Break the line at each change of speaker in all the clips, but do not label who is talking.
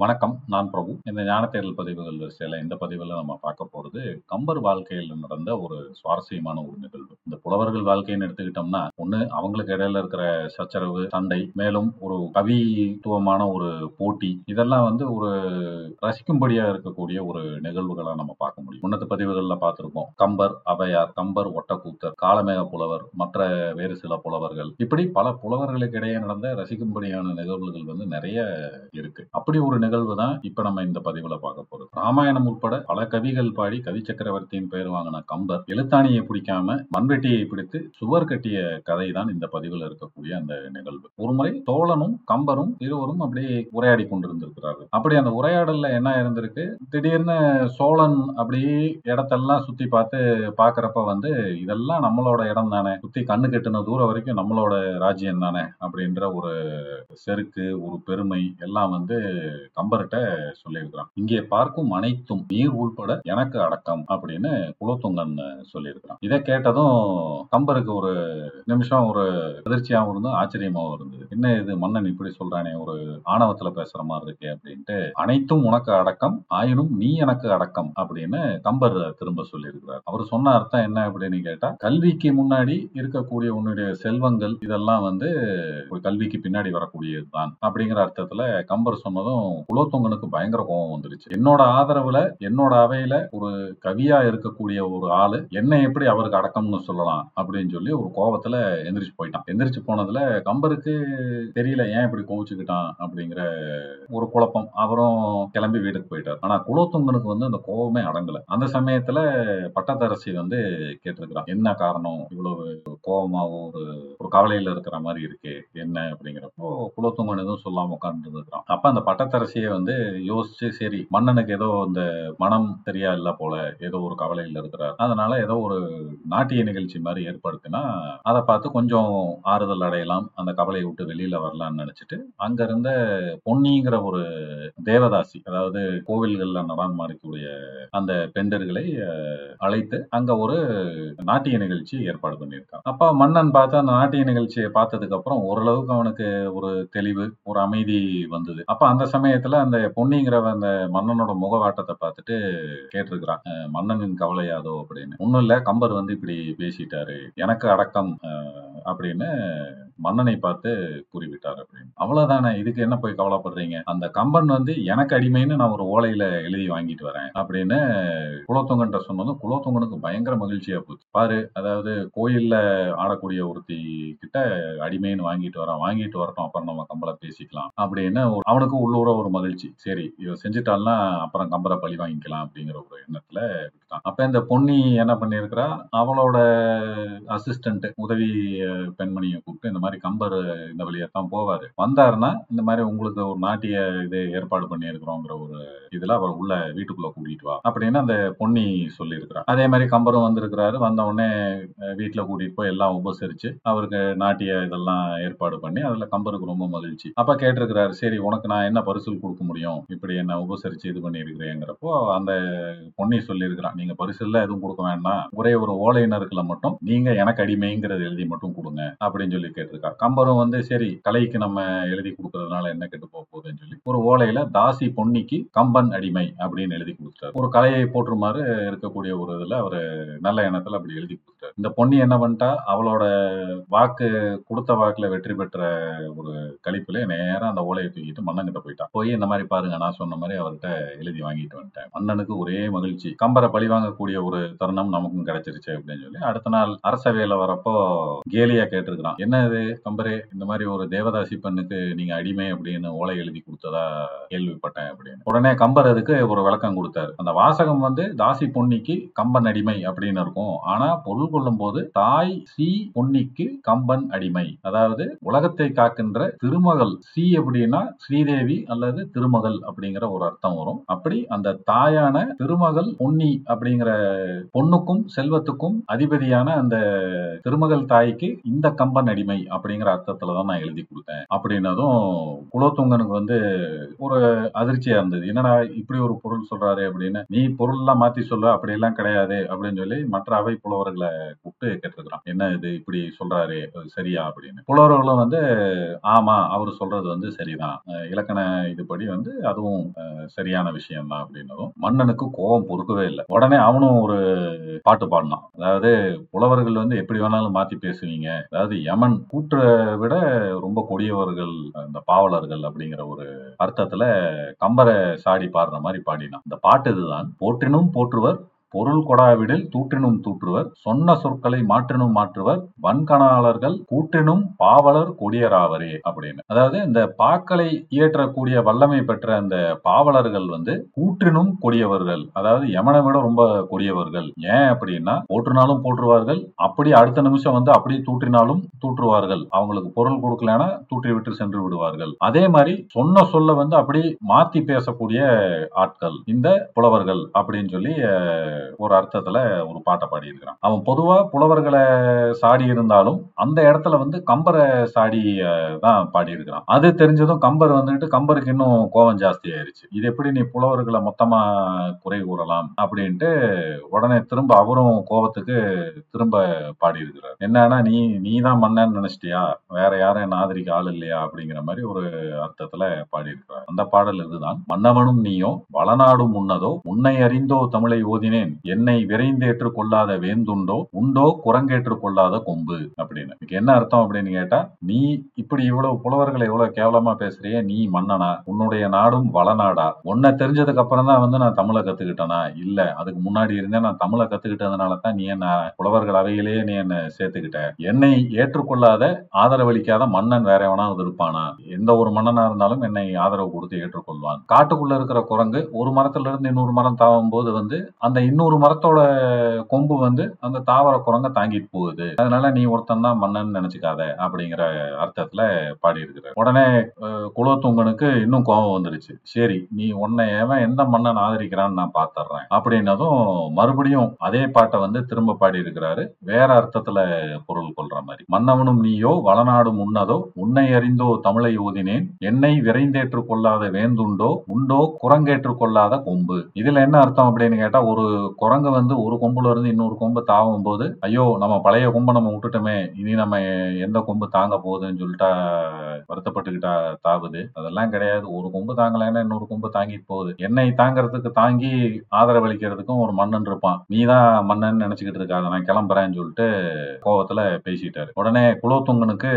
வணக்கம் நான் பிரபு. இந்த ஞானத்தேரல் பதிவுகள் வரிசையில இந்த பதிவில் நம்ம பார்க்க போறது கம்பர் வாழ்க்கையில் நடந்த ஒரு சுவாரஸ்யமான ஒரு நிகழ்வு. இந்த புலவர்கள் வாழ்க்கைன்னு எடுத்துக்கிட்டோம்னா ஒண்ணு அவங்களுக்கு இடையில இருக்கிற சச்சரவு சண்டை மேலும் ஒரு கவித்துவமான ஒரு போட்டி இதெல்லாம் வந்து ஒரு ரசிக்கும்படியா இருக்கக்கூடிய ஒரு நிகழ்வுகளா நம்ம பார்க்க முடியும். முன்னத்து பதிவுகள்ல பார்த்திருப்போம். கம்பர் அவையார் கம்பர் ஒட்டக்கூத்தர் காலமேக புலவர் மற்ற வேறு சில புலவர்கள். இப்படி பல புலவர்களுக்கு இடையே நடந்த ரசிக்கும்படியான நிகழ்வுகள் வந்து நிறைய இருக்கு. அப்படி ஒரு நிகழ்வு தான் இப்ப நம்ம இந்த பதிவுல பார்க்க போறோம். ராமாயணம் உட்பட பல கவிகள் பாடி கவி சக்கரவர்த்தியின் பெயர் வாங்கின கம்பர் எழுத்தாணியை பிடிக்காம மண்வெட்டியை பிடித்து சுவர் கட்டிய கதை தான் இந்த பதிவுல இருக்கக்கூடிய அந்த நிகழ்வு. ஒருமுறை தோழனும் கம்பரும் இருவரும் அப்படியே உரையாடி கொண்டிருந்திருக்கிறார்கள். அப்படி அந்த உரையாடல்ல என்ன இருந்திருக்கு? திடீர்னு சோழன் அப்படியே இடத்தெல்லாம் சுத்தி பார்த்து பாக்குறப்ப வந்து இதெல்லாம் நம்மளோட இடம் தானே. சுத்தி கண்ணு கெட்டின தூரம் வரைக்கும் நம்மளோட ராஜ்யம் தானே. அப்படின்ற ஒரு செருக்கு ஒரு பெருமை எல்லாம் வந்து கம்பர்கிட்ட சொல்லியிருக்கிறான். இங்கே பார்க்கும் அனைத்தும் நீர் உள்பட எனக்கு அடக்கம் அப்படின்னு குலத்துங்கன் சொல்லியிருக்கிறான். இதை கேட்டதும் கம்பருக்கு ஒரு நிமிஷம் ஒரு அதிர்ச்சியாகவும் இருந்தது ஆச்சரியமாகவும் இருந்தது. என்ன இது மன்னன் இப்படி சொல்றானே ஒரு ஆணவத்துல பேசுற மாதிரி இருக்கு அப்படின்ட்டு அனைத்தும் உனக்கு அடக்கம் ஆயினும் நீ எனக்கு அடக்கம் அப்படின்னு கம்பர் திரும்ப சொல்லியிருக்கிறார். அவர் சொன்ன அர்த்தம் என்ன அப்படின்னு கேட்டா கல்விக்கு முன்னாடி இருக்கக்கூடிய உன்னுடைய செல்வங்கள் இதெல்லாம் வந்து ஒரு கல்விக்கு பின்னாடி வரக்கூடியதுதான் அப்படிங்கிற அர்த்தத்துல கம்பர் சொன்னதும் குலோத்துங்கனுக்கு பயங்கர கோபம் வந்துருச்சு. என்னோட ஆதரவுல என்னோட அவையில ஒரு கவியா இருக்கக்கூடிய ஒரு ஆளு என்ன எப்படி அவருக்கு அடக்கம்னு சொல்லலாம்? அப்படின்னு சொல்லி ஒரு கோபத்துல எந்திரிச்சு போயிட்டான். எந்திரிச்சு போனதுல கம்பருக்கு தெரியல ஏன் இப்படி கோவிச்சுக்கிட்டான் அப்படிங்கிற ஒரு குழப்பம். அவரும் கிளம்பி வீட்டுக்கு போயிட்டார். ஆனா குலோத்துங்கனுக்கு வந்து அந்த கோபமே அடங்கல. அந்த சமயத்துல பட்டத்தரசி வந்து கேட்டிருக்கிறான் என்ன காரணம்? இவ்வளவு கோபமாவும் ஒரு ஒரு கவலையில இருக்கிற மாதிரி இருக்கு என்ன அப்படிங்கிறப்போ குலோத்துங்கன் எதுவும் சொல்லாம உட்கார்ந்து இருக்கிறான் அப்ப அந்த பட்டத்தரசியை வந்து யோசிச்சு சரி மன்னனுக்கு ஏதோ இந்த மனம் சரியா இல்ல போல ஏதோ ஒரு கவலையில இருக்கிறார். அதனால ஏதோ ஒரு நாட்டிய நிகழ்ச்சி மாதிரி ஏற்படுத்தினா அதை பார்த்து கொஞ்சம் ஆறுதல் அடையலாம் அந்த கவலையை விட்டு வெளியில வரலாம்னு நினைச்சிட்டு அங்க இருந்த பொன்னிங்கிற ஒரு தேவதாசி அதாவது கோவில்கள்ல இருக்கக்கூடிய அந்த பெண்டர்களை அழைத்து அங்க ஒரு நாட்டிய நிகழ்ச்சி ஏற்பாடு பண்ணியிருக்கான். அப்ப மன்னன் பார்த்து அந்த நாட்டிய நிகழ்ச்சியை பார்த்ததுக்கு அப்புறம் ஓரளவுக்கு அவனுக்கு ஒரு தெளிவு ஒரு அமைதி வந்தது. அப்ப அந்த சமயத்துல அந்த பொன்னிங்கிற அந்த மன்னனோட முகவாட்டத்தை பார்த்துட்டு கேட்டிருக்கிறான். மன்னனின் கவலையாதோ அப்படின்னு. ஒன்னும் இல்ல கம்பர் வந்து இப்படி பேசிட்டாரு எனக்கு அடக்கம் அப்படின்னு மன்னனை பார்த்து கூறிவிட்டார் அப்படின்னு. அவ்வளவுதானே இதுக்கு என்ன போய் கவலைப்படுறீங்க? அந்த கம்பன் வந்து எனக்கு அடிமைன்னு நான் ஒரு ஓலையில எழுதி வாங்கிட்டு வரேன் அப்படின்னு குலோத்துங்கன்ட்ட சொன்னதும் குலத்தொங்கனுக்கு பயங்கர மகிழ்ச்சியா போச்சு. பாரு அதாவது கோயில்ல ஆடக்கூடிய ஒருத்தி கிட்ட அடிமைன்னு வாங்கிட்டு வரான் வாங்கிட்டு வரட்டும் அப்புறம் நம்ம கம்பளை பேசிக்கலாம் அப்படின்னு அவனுக்கு உள்ளூர ஒரு மகிழ்ச்சி. சரி இவ செஞ்சுட்டான்னா அப்புறம் கம்பரை பழி வாங்கிக்கலாம் அப்படிங்கிற ஒரு எண்ணத்துல விட்டுட்டான். அப்ப இந்த பொன்னி என்ன பண்ணிருக்கிறா அவளோட அசிஸ்டன்ட் உதவி பெண்மணியை கூப்பிட்டு இந்த மாதிரி கம்பர் இந்த வழியா தான் போவாரு. வந்தாருன்னா இந்த மாதிரி உங்களுக்கு ஒரு நாட்டிய இது ஏற்பாடு பண்ணியிருக்கிறோங்கிற ஒரு இதுல அவர் உள்ள வீட்டுக்குள்ள கூட்டிட்டு வா அப்படின்னு அந்த பொன்னி சொல்லியிருக்கிறார். அதே மாதிரி கம்பரும் வந்திருக்கிறாரு. வந்த உடனே வீட்டுல கூட்டிட்டு போய் எல்லாம் உபசரிச்சு அவருக்கு நாட்டிய இதெல்லாம் ஏற்பாடு பண்ணி அதுல கம்பருக்கு ரொம்ப மகிழ்ச்சி. அப்ப கேட்டிருக்கிறாரு சரி உனக்கு நான் என்ன பரிசு கொடுக்க முடியும்? இப்படி என்ன உபசரிச்சு இது பண்ணியிருக்கிறேங்கிறப்போ அந்த பொன்னி சொல்லியிருக்கிறான் நீங்க பரிசுல எதுவும் கொடுக்க வேண்டாம். ஒரே ஒரு ஓலையினருக்குல மட்டும் நீங்க எனக்கு அடிமைங்கிறது எழுதி மட்டும் கொடுங்க. அப்படின்னு சொல்லி கேட்டிருக்காரு கம்பரும் வந்து சரி கலைக்கு நம்ம எழுதி கொடுக்கறதுனால என்ன கெட்டு போக போகுதுன்னு சொல்லி ஒரு ஓலையில தாசி பொன்னிக்கு கம்பன் அடிமை அப்படின்னு எழுதி கொடுத்துட்டாரு. ஒரு கலையை போற்றுமாறு இருக்கக்கூடிய ஒரு இதுல அவரு நல்ல எண்ணத்துல அப்படி எழுதி கொடுத்தாரு இந்த பொன்னி என்ன பண்ணிட்டா அவளோட வாக்கு கொடுத்த வாக்குல வெற்றி பெற்ற ஒரு கழிப்புல நேரம் அந்த ஓலையை தூக்கிட்டு மன்னன்கிட்ட போயிட்டா. போய் இந்த மாதிரி பாருங்க நான் சொன்ன மாதிரி அவர்கிட்ட எழுதி வாங்கிட்டு வந்துட்டேன். மன்னனுக்கு ஒரே மகிழ்ச்சி. கம்பரை பழி வாங்கக்கூடிய ஒரு தருணம் நமக்கும் கிடைச்சிருச்சு அப்படின்னு சொல்லி அடுத்த நாள் அரசவையில வரப்போ கேலியா கேட்டிருக்கிறான். என்ன இது கம்பரே இந்த மாதிரி ஒரு தேவதாசி பெண்ணுக்கு நீங்க அடிமை அப்படின்னு ஓலை எழுதி கொடுத்ததா கேள்விப்பட்டேன் அப்படின்னு. உடனே கம்பர் அதுக்கு ஒரு விளக்கம் கொடுத்தாரு. அந்த வாசகம் வந்து தாசி பொன்னிக்கு கம்பன் அடிமை அப்படின்னு இருக்கும். ஆனா பொருள் கொள்ளும் போது தாய் சி பொன்னிக்கு கம்பன் அடிமை. அதாவது உலகத்தை காக்கின்ற திருமகள். சி அப்படின்னா ஸ்ரீதேவி அல்லது திருமகள் அப்படிங்கிற ஒரு அர்த்தம் வரும். அப்படி அந்த தாயான திருமகள் பொன்னி அப்படிங்கிற பொண்ணுக்கும் செல்வத்துக்கும் அதிபதியான அந்த திருமகள் தாய்க்கு இந்த கம்பன் அடிமை அப்படிங்கிற அர்த்தத்துல தான் நான் எழுதி கொடுத்தேன். அப்படின்னதும் குலோத்துங்கனுக்கு வந்து ஒரு அதிர்ச்சியா இருந்தது. என்னடா இப்படி ஒரு பொருள் சொல்றாரு அப்படின்னு. நீ பொருள் எல்லாம் மாத்தி சொல்ல அப்படி எல்லாம் கிடையாது அப்படின்னு சொல்லி மற்ற அவை புலவர்களை கூப்பிட்டு கேட்டிருக்கிறான். என்ன இது? இப்படி சொல்றாரு. சரியா? அப்படின்னு. புலவர்களும் வந்து ஆமா அவர் சொல்றது வந்து சரிதான். இலக்கண இதுபடி வந்து அதுவும் அஹ், சரியான விஷயம் தான் அப்படின்னதும் மன்னனுக்கு கோபம் பொறுக்கவே இல்லை. உடனே அவனும் ஒரு பாட்டு பாடினான். அதாவது புலவர்கள் வந்து எப்படி வேணாலும் மாத்தி பேசுவீங்க. அதாவது யமன் கூற்ற விட ரொம்ப கொடியவர்கள் இந்த பாவலர்கள் அப்படிங்கிற ஒரு அர்த்தத்துல கம்பரை சாடி பாடுற மாதிரி பாடினான். இந்த பாட்டு இதுதான். போற்றினும் போற்றுவர் பொருள் கொடாவிடில் தூற்றினும் தூற்றுவர் சொன்ன சொற்களை மாற்றினும் மாற்றுவர் வன்கணாளர்கள் கூற்றினும் பாவலர் கொடியராவரே அப்படின்னு. அதாவது இந்த பாக்களை இயற்றக்கூடிய வல்லமை பெற்ற அந்த பாவலர்கள் வந்து கூற்றினும் கொடியவர்கள் அதாவது யமனை விட ரொம்ப கொடியவர்கள். ஏன் அப்படின்னா போற்றுனாலும் போற்றுவார்கள் அப்படி அடுத்த நிமிஷம் வந்து அப்படி தூற்றினாலும் தூற்றுவார்கள். அவங்களுக்கு பொருள் கொடுக்கலனா தூற்றி விட்டு சென்று விடுவார்கள். அதே மாதிரி சொன்ன சொல்ல வந்து அப்படி மாத்தி பேசக்கூடிய ஆட்கள் இந்த புலவர்கள் அப்படின்னு சொல்லி ஒரு அர்த்தத்துல ஒரு பாட்டை பாடியிருக்கிறான். அவன் பொதுவா புலவர்களை சாடி இருந்தாலும் அந்த இடத்துல வந்து கம்பரை சாடி தான் பாடியிருக்கிறான். அது தெரிஞ்சதும் கம்பர் வந்துட்டு கம்பருக்கு இன்னும் கோபம் ஜாஸ்தி ஆயிருச்சு இது எப்படி நீ புலவர்களை மொத்தமா குறை கூறலாம் அப்படின்ட்டு உடனே திரும்ப அவரும் கோபத்துக்கு திரும்ப பாடியிருக்கிறார். என்னன்னா நீ நீ தான் மன்னன் நினைச்சிட்டியா? வேற யாரும் என்ன ஆதரிக்க ஆள் இல்லையா? அப்படிங்கிற மாதிரி ஒரு அர்த்தத்துல பாடியிருக்கிறார். அந்த பாடல் இதுதான். மன்னவனும் நீயோ வளநாடும் முன்னதோ உன்னை அறிந்தோ தமிழை ஓதினேன். என்னை விரைந்தேற்று கொள்ளாத வேந்துண்டோ உண்டோ குரங்கேற்று கொள்ளாத கொம்பு அப்படின்னு. என்ன அர்த்தம் அப்படின்னு கேட்டா நீ இப்படி இவ்வளவு புலவர்களை எவ்வளவு கேவலமா பேசுறிய நீ மன்னனா? உன்னுடைய நாடும் வளநாடா உன்னை தெரிஞ்சதுக்கு அப்புறம் தான் வந்து நான் தமிழை கத்துக்கிட்டேனா? இல்ல அதுக்கு முன்னாடி இருந்தே நான் தமிழை கத்துக்கிட்டதுனால தான் நீ என்ன புலவர்கள் அவையிலேயே நீ என்ன சேர்த்துக்கிட்ட? என்னை ஏற்றுக்கொள்ளாத ஆதரவளிக்காத மன்னன் வேற எவனாவது இருப்பானா? எந்த ஒரு மன்னனா இருந்தாலும் என்னை ஆதரவு கொடுத்து ஏற்றுக்கொள்வான். காட்டுக்குள்ள இருக்கிற குரங்கு ஒரு மரத்துல இருந்து இன்னொரு மரம் தாவும் போது வந்து அந்த இன்னொரு மரத்தோட கொம்பு வந்து அந்த தாவர குரங்க தாங்கிட்டு போகுது. அதனால நீ ஒருத்தன் தான் மன்னன் நினைச்சுக்காத அப்படிங்கிற அர்த்தத்துல பாடி உடனே குலோத்துங்கனுக்கு இன்னும் கோபம் வந்துருச்சு. சரி நீ உன்னை ஏவன் எந்த மன்னன் ஆதரிக்கிறான்னு நான் பாத்துறேன் அப்படின்னதும் மறுபடியும் அதே பாட்டை வந்து திரும்ப பாடி இருக்கிறாரு வேற அர்த்தத்துல பொருள் கொள்ற மாதிரி. மன்னவனும் நீயோ வளநாடும் உன்னதோ உன்னை அறிந்தோ தமிழை ஓதினேன். என்னை விரைந்தேற்று கொள்ளாத வேந்துண்டோ உண்டோ குரங்கேற்று கொள்ளாத கொம்பு. இதுல என்ன அர்த்தம் அப்படின்னு கேட்டா ஒரு குரங்கு வந்து ஒரு கொம்புல இருந்து இன்னொரு கொம்பு தாவும் போது ஐயோ நம்ம பழைய கொம்பை நம்ம விட்டுட்டோமே இனி நம்ம எந்த கொம்பு தாங்க போகுதுன்னு சொல்லிட்டா வருத்தப்பட்டுக்கிட்டா தாவுது. அதெல்லாம் கிடையாது. ஒரு கொம்பு தாங்கலைன்னா இன்னொரு கொம்பு தாங்கிட்டு போகுது. என்னை தாங்கறதுக்கு தாங்கி ஆதரவளிக்கிறதுக்கும் ஒரு மன்னன் இருப்பான். நீ தான் மன்னன் நினைச்சுக்கிட்டு இருக்காத நான் கிளம்புறேன்னு சொல்லிட்டு கோவத்துல பேசிட்டாரு. உடனே குலோத்துங்கனுக்கு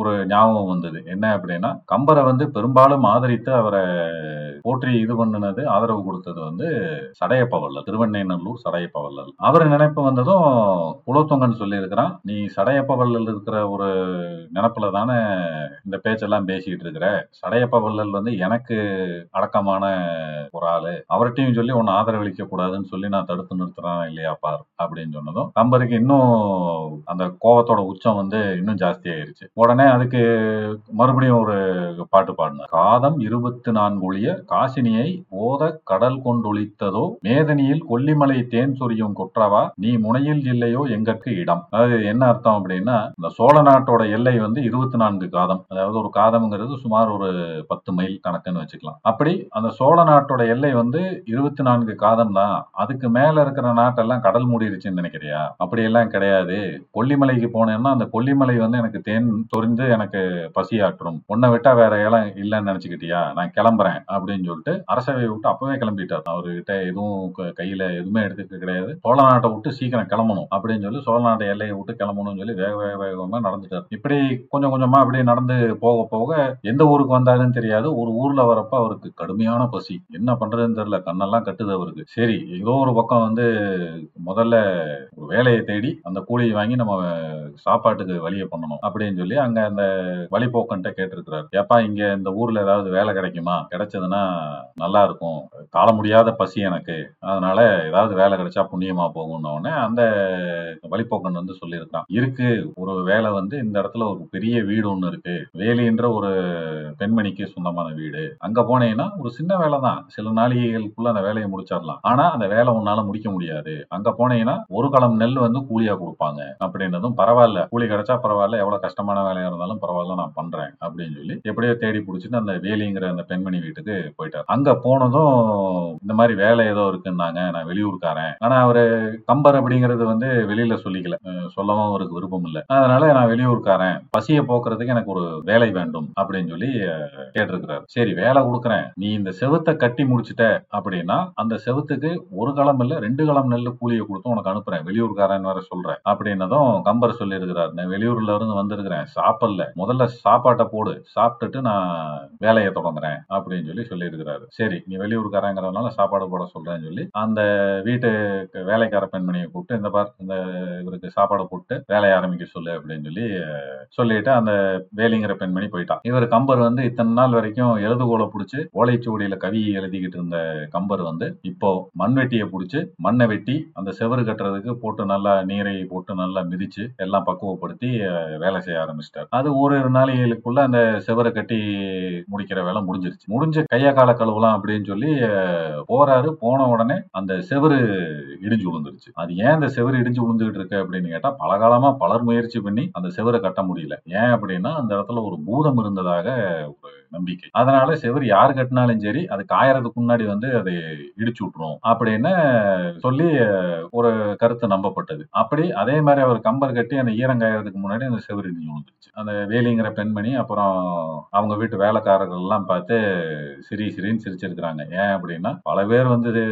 ஒரு ஞாபகம் வந்தது. என்ன அப்படின்னா கம்பரை வந்து பெரும்பாலும் ஆதரித்து அவரை போற்றி இது பண்ணுனது ஆதரவு கொடுத்தது வந்து சடையப்ப வள்ளல். திருவெண்ணைநல்லூர் சடையப்ப வள்ளல் அவர் நினைப்பு வந்ததும் குலோத்துங்கன் சொல்லியிருக்கிறான். நீ சடையப்ப வள்ளல் இருக்கிற ஒரு நினப்புல தானே இந்த பேச்செல்லாம் பேசிட்டு இருக்கிற? சடையப்ப வள்ளல் வந்து எனக்கு அடக்கமான ஒரு ஆளு. அவர்கிட்டையும் சொல்லி உன்னை ஆதரவளிக்க கூடாதுன்னு சொல்லி நான் தடுத்து நிறுத்துறேன் இல்லையா பார் அப்படின்னு சொன்னதும் கம்பருக்கு இன்னும் அந்த கோவத்தோட உச்சம் வந்து இன்னும் ஜாஸ்தி ஆயிருச்சு உடனே அதுக்கு மறுபடியும் ஒரு பாட்டு பாடினார். காதம் இருபத்தி நான்கு ஒளிய காசினியை ஓத கடல் கொண்டொழித்ததோ மேதனியில் கொல்லிமலை தேன் சொரியும் கொற்றவா? நீ முனையில் இல்லையோ எங்கற்கு இடம்? அதாவது என்ன அர்த்தம் அப்படின்னா இந்த சோழ நாட்டோட எல்லை வந்து இருபத்தி நான்கு காதம். அதாவது ஒரு காதம்ங்கிறது சுமார் ஒரு பத்து மைல் கணக்குன்னு வச்சுக்கலாம். அப்படி அந்த சோழ நாட்டோட எல்லை வந்து இருபத்தி நான்கு காதம் தான். அதுக்கு மேல இருக்கிற நாட்டெல்லாம் கடல் மூடிருச்சுன்னு நினைக்கிறியா? அப்படி எல்லாம் கிடையாது. கொல்லிமலைக்கு போனேன்னா அந்த கொல்லிமலை வந்து எனக்கு தேன் சொரிந்து எனக்கு பசியாற்றும் உன்னை விட்டா வேற இடம் இல்லைன்னு நினைச்சுக்கிட்டியா? நான் கிளம்புறேன் அப்படின்னு சொல்லிட்டு அரசவை விட்டு அப்பவே கிளம்பிட்டார். அவர்கிட்ட எதுவும் க- கையில எதுவுமே எடுத்துக்க கிடையாது. சோழ நாட்டை விட்டு சீக்கிரம் கிளம்பணும் அப்படின்னு சொல்லி சோழ நாட்டை எல்லையை விட்டு கிளம்பணும்னு சொல்லி வேக வேக வேகமா நடந்துட்டார். இப்படி கொஞ்சம் கொஞ்சமா அப்படியே நடந்து போக போக எந்த ஊருக்கு வந்தாருன்னு தெரியாது. ஒரு ஊர்ல வரப்ப அவருக்கு கடுமையான பசி. என்ன பண்றதுன்னு தெரியல. கண்ணெல்லாம் கட்டுது அவருக்கு. சரி ஏதோ ஒரு பக்கம் வந்து முதல்ல ஒரு வேலையை தேடி அந்த கூலியை வாங்கி நம்ம சாப்பாட்டுக்கு வழியை பண்ணணும் அப்படின்னு சொல்லி அங்க அந்த வழிபோக்கன்ட்ட கேட்டிருக்கிறார். ஏப்பா இங்க இந்த ஊர்ல ஏதாவது வேலை கிடைக்குமா? கிடைச்சதுன்னா நல்லா இருக்கும். தாழ முடியாத பசி எனக்கு. அதனால ஏதாவது வேலை கிடைச்சா புண்ணியமா போகும்னு உடனே அந்த வழிபோக்கன் வந்து சொல்லியிருக்கான் இருக்கு ஒரு வேலை வந்து இந்த இடத்துல ஒரு பெரிய வீடு ஒன்று இருக்கு. வேலின்ற ஒரு பெண்மணிக்கு சொந்தமான வீடு. அங்க போனீங்கன்னா ஒரு சின்ன வேலை தான். சில நாளிகைகளுக்குள்ள அந்த வேலையை முடிச்சிடலாம். ஆனா அந்த வேலை உன்னால முடிக்க முடியாது. அங்க போனீங்கன்னா ஒரு களம் நெல் வந்து கூலியா கொடுப்பாங்க. அப்படின்னதும் பரவாயில்ல. கூலி கிடைச்சா பரவாயில்ல. எவ்வளவு கஷ்டமான வேலையா இருந்தாலும் பரவாயில்ல நான் பண்றேன் அப்படின்னு சொல்லி எப்படியோ தேடி பிடிச்சிட்டு அந்த வேலிங்கிற அந்த பெண்மணி வீட்டுக்கு போயிட்டார். அங்க போனதும் இந்த மாதிரி வேலை ஏதோ இருக்குன்னாங்க. நான் வெளியூர்காரன். ஆனா அவரு கம்பர் அப்படிங்கிறது வந்து வெளியில சொல்லிக்கல. சொல்லவும் அவருக்கு விருப்பம் இல்லை. அதனால நான் வெளியூர்காரன். பசியை போக்குறதுக்கு எனக்கு ஒரு வேலை வேண்டும் அப்படின்னு சொல்லி கேட்டிருக்கிறாரு. சரி வேலை கொடுக்குறேன். நீ இந்த செவத்தை கட்டி முடிச்சிட்ட அப்படின்னா அந்த செவுத்துக்கு ஒரு களம் இல்ல ரெண்டு களம் நெல்லு கூலியை கொடுத்து உனக்கு அனுப்புறேன். வெளியூர்காரன் வேற சொல்றேன் அப்படின்னதும் கம்பர் சொல்லி இருக்கிறார் நான் வெளியூர்ல இருந்து வந்திருக்கிறேன். சாப்பிடல. முதல்ல சாப்பாட்டை போடு. சாப்பிட்டுட்டு நான் வேலையை தொடங்குறேன் அப்படின்னு சொல்லி சொல்லியிருக்கிறாரு. சரி நீ வெளியூர்காரங்கிறதுனால சாப்பாடு போட சொல்றேன்னு சொல்லி அந்த வீட்டு வேலைக்கார பெண்மணியை கூப்பிட்டு இந்த பார் இந்த இவருக்கு சாப்பாடு போட்டு வேலையை ஆரம்பிக்க சொல்லு அப்படின்னு சொல்லி சொல்லிட்டு அந்த வேலிங்கிற பெண்மணி போயிட்டான். இவர் கம்பர் வந்து இத்தனை நாள் வரைக்கும் எழுதுகோலை பிடிச்சி ஓலைச்சுவடியில கவி எழுதிக்கிட்டு இருந்த கம்பர் வந்து இப்போ மண்வெட்டியை பிடிச்சி மண்ணை வெட்டி அந்த செவரு கட்டுறதுக்கு போட்டு நல்லா நீரை போட்டு நல்லா மிதிச்சு எல்லாம் பக்குவப்படுத்தி வேலை செய்ய ஆரம்பிச்சிட்டார். அது ஓரிரு நாளைகளுக்குள்ள அந்த செவரை கட்டி முடிக்கிற வேலை முடிஞ்சிருச்சு. முடிஞ்ச கைய கால கழுவலாம் அப்படின்னு சொல்லி போறாரு. போன உடனே அந்த செவரு இடிஞ்சு விழுந்துருச்சு. அது ஏன் அந்த செவரு இடிஞ்சு விழுந்துகிட்டு இருக்கு அப்படின்னு கேட்டா பல காலமா பலர் முயற்சி பண்ணி அந்த செவரை கட்ட முடியல. ஏன் அப்படின்னா அந்த இடத்துல ஒரு பூதம் இருந்ததாக ஒரு நம்பிக்கை. அதனால செவரு யார் கட்டினாலும் சரி அது காயறதுக்கு முன்னாடி வந்து அதை இடிச்சு விட்டுரும் அப்படின்னு சொல்லி ஒரு கருத்து நம்பப்பட்டது. அப்படி அதே மாதிரி அவர் கம்பர் கட்டி அந்த ஈரம் காயறதுக்கு முன்னாடி அந்த செவரு இடிஞ்சு விழுந்துருச்சு. அந்த வேலிங்கிற பெண்மணி அப்புறம் அவங்க வீட்டு வேலைக்காரர்கள் எல்லாம் பார்த்து சிரி சிரின்னு சிரிச்சிருக்கிறாங்க. ஏன் அப்படின்னா பல பேர் வந்து இது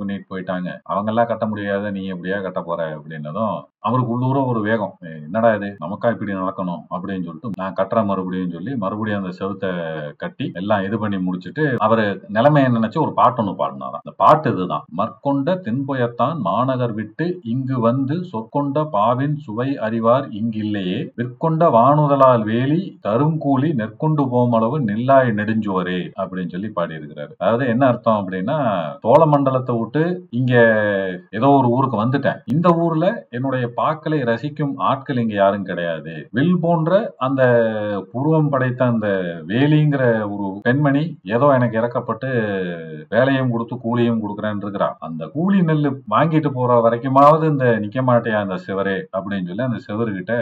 பண்ணிட்டு போயிட்டாங்க. அவங்க எல்லாம் கட்ட முடியாத நீ எப்படியா கட்ட போற? அப்படின்னதும் அவருக்கு உள்ளூர ஒரு வேகம். என்னடா இது? நமக்கா இப்படி நடக்கணும்? அப்படின்னு சொல்லிட்டு நான் கட்டுற மறுபடியும் சொல்லி மறுபடியும் அந்த செவத்தை கட்டி எல்லாம் இது பண்ணி முடிச்சிட்டு அவரு நிலைமையை நினைச்சு ஒரு பாட்டு ஒண்ணு பாடினாராம். அந்த பாட்டு இதுதான். மற்கொண்ட தென்புயத்தான் மாநகர் விட்டு இங்கு வந்து சொற்கொண்ட பாவின் சுவை அறிவார் இங்கில்லையே. விற்கொண்ட வானுதலால் வேலி தருங்கூலி நெற்கொண்டு போமளவு நில்லாய் நெடுஞ்சுவரே. அப்படின்னு சொல்லி பாடியிருக்கிறாரு. அதாவது என்ன அர்த்தம் அப்படின்னா சோழ மண்டலத்தை விட்டு இங்க ஏதோ ஒரு ஊருக்கு வந்துட்டேன். இந்த ஊர்ல என்னுடைய பாக்களை ரசிக்கும் ஆட்கள் இங்க யாரும் கிடையாது. வில் போன்ற அந்த புருவம் படைத்த அந்த வேலிங்கிற ஒரு பெண்மணி ஏதோ எனக்கு இறக்கப்பட்டு வேலையும் கொடுத்து கூலியும் கொடுக்குறேன்னு இருக்கிறா. அந்த கூலி நெல்லு வாங்கிட்டு போற வரைக்குமாவது இந்த நிக்க மாட்டேயா அந்த சிவரே அப்படின்னு சொல்லி அந்த சிவரு கிட்ட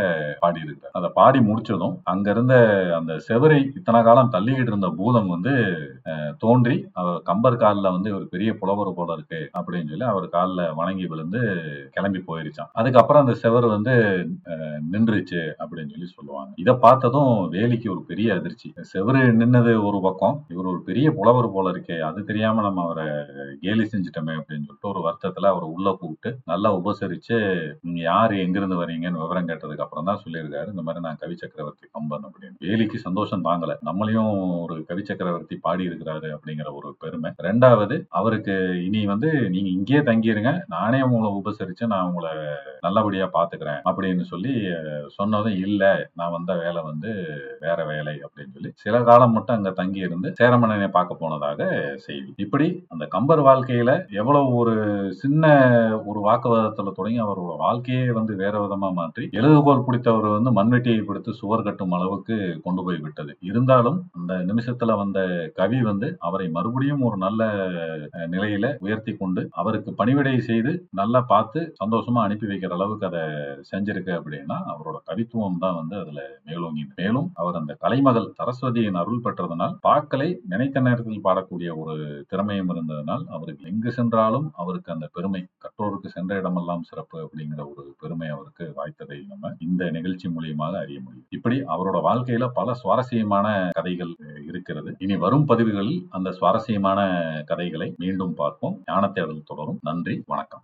பாடி இருக்கிறார் அதை பாடி முடிச்சதும் அங்க இருந்த அந்த செவரை இத்தனை காலம் தள்ளிக்கிட்டு இருந்த பூதம் வந்து தோன்றி அவர் கம்பர் காலில் வந்து ஒரு பெரிய புலவர் போல இருக்கு. அப்படின்னு சொல்லி அவர் காலில் வணங்கி விழுந்து கிளம்பி போயிருச்சான் அதுக்கப்புறம் அந்த செவர் வந்து நின்றுச்சு அப்படின்னு சொல்லி சொல்லுவாங்க. இதை பார்த்ததும் வேலிக்கு ஒரு பெரிய அதிர்ச்சி. செவரு நின்னது ஒரு பக்கம். இவர் ஒரு பெரிய புலவர் போல இருக்கே அது தெரியாம நம்ம அவரை கேலி செஞ்சுட்டோமே அப்படின்னு சொல்லிட்டு ஒரு வருத்தத்துல அவரை உள்ள கூப்பிட்டு நல்லா உபசரிச்சு நீங்க யாரு? எங்கிருந்து வரீங்கன்னு விவரம் கேட்டதுக்கு அப்புறம் தான் சொல்லியிருக்காரு. இந்த மாதிரி நான் கவி சக்கரவர்த்தி கம்பன் அப்படின்னு. வேலிக்கு சந்தோஷம் தாங்கல. நம்மளையும் ஒரு கவி சக்கரவர்த்தி பாடி இருக்கிறாரு அப்படிங்கிற ஒரு பெருமை. ரெண்டாவது அவருக்கு இனி வந்து நீங்க இங்கேயே தங்கிருங்க. நானே உங்களை உபசரிச்சு நான் உங்களை நல்லபடியா பாத்துக்கிறேன் அப்படின்னு சொல்லி சொன்னதும் இல்ல. நான் வந்த வேலை வந்து வேற வேலை அப்படின்னு சொல்லி சில காலம் மட்டும் அங்க தங்கி இருந்து சேரமன்னனை பார்க்க போனதாக செய்தி. இப்படி அந்த கம்பர் வாழ்க்கையில எவ்வளவு ஒரு சின்ன ஒரு வாக்குவாதத்துல தொடங்கி அவரோட வாழ்க்கையே வந்து வேற விதமா மாற்றி எழுதுகோல் பிடித்தவர் வந்து மண்வெட்டியை பிடித்து சுவர் கட்டும் அளவுக்கு கொண்டு போய் விட்டது. இருந்தாலும் அந்த நிமிஷத்துல வந்த கவி வந்து அவரை மறுபடியும் ஒரு நல்ல நிலையில உயர்த்தி கொண்டு அவருக்கு பணிவிடை செய்து நல்லா பார்த்து சந்தோஷமா அனுப்பி வைக்கிற அளவுக்கு அதை செஞ்சிருக்கு அப்படின்னா அவரோட கவித்துவம் தான் வந்து அதுல மேலோங்கி மேலும் அவர் அந்த கலைமகள் சரஸ்வதியின் அருள் பெற்றதனால் பாக்களை நினைத்த நேரத்தில் பாடக்கூடிய ஒரு திறமையும் இருந்ததனால் அவருக்கு எங்கு சென்றாலும் அவருக்கு அந்த பெருமை கற்றோருக்கு சென்ற இடமெல்லாம் சிறப்பு அப்படிங்கிற ஒரு பெருமை அவருக்கு வாய்த்ததை நம்ம இந்த நிகழ்ச்சி மூலியமாக அறிய முடியும். இப்படி அவரோட வாழ்க்கையில பல சுவாரஸ்யமான கதைகள் இருக்கிறது. இனி வரும் பதிவுகளில் அந்த சுவாரஸ்யமான கதைகளை மீண்டும் பார்ப்போம். ஞான தேடல் தொடரும். நன்றி வணக்கம்.